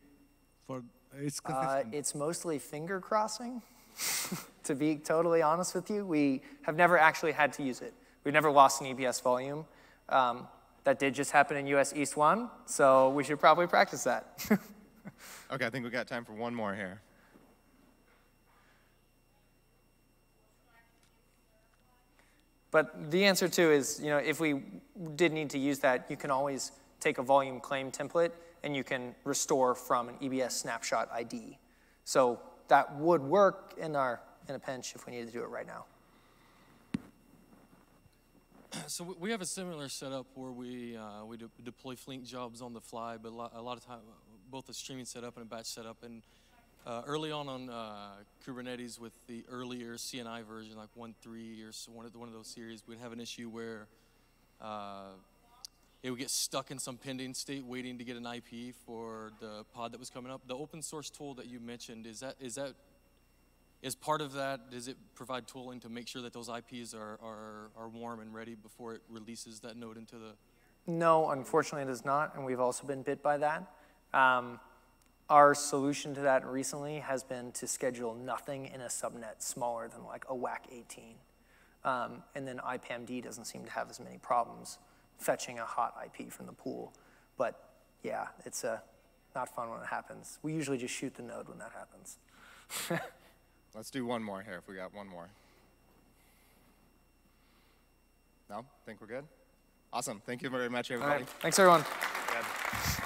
for it's Uh, consistent. it's mostly finger crossing. [laughs] to be totally honest with you, we have never actually had to use it. We've never lost an EBS volume. Um, that did just happen in US East 1, so we should probably practice that. [laughs] Okay, I think we've got time for one more here. But the answer too is, you know, if we did need to use that, you can always take a volume claim template and you can restore from an EBS snapshot ID. So that would work in our in a pinch if we needed to do it right now. So we- have a similar setup where we uh, we de- deploy Flink jobs on the fly, but a lot, a lot of time both a streaming setup and a batch setup. And uh, early on on uh, Kubernetes with the earlier CNI version, like 1.3 or so, one of the, one of those series, we'd have an issue where uh, it would get stuck in some pending state, waiting to get an IP for the pod that was coming up. The open source tool that you mentioned is that is that is part of that, does it provide tooling to make sure that those IPs are, are, are warm and ready before it releases that node into the? No, unfortunately, it does not, and we've also been bit by that. Um, our solution to that recently has been to schedule nothing in a subnet smaller than like a WAC 18. Um, and then IPAMD doesn't seem to have as many problems fetching a hot IP from the pool. But yeah, it's uh, not fun when it happens. We usually just shoot the node when that happens. [laughs] Let's do one more here if we got one more. No? I think we're good? Awesome. Thank you very much, everybody. right, thanks everyone. Yeah.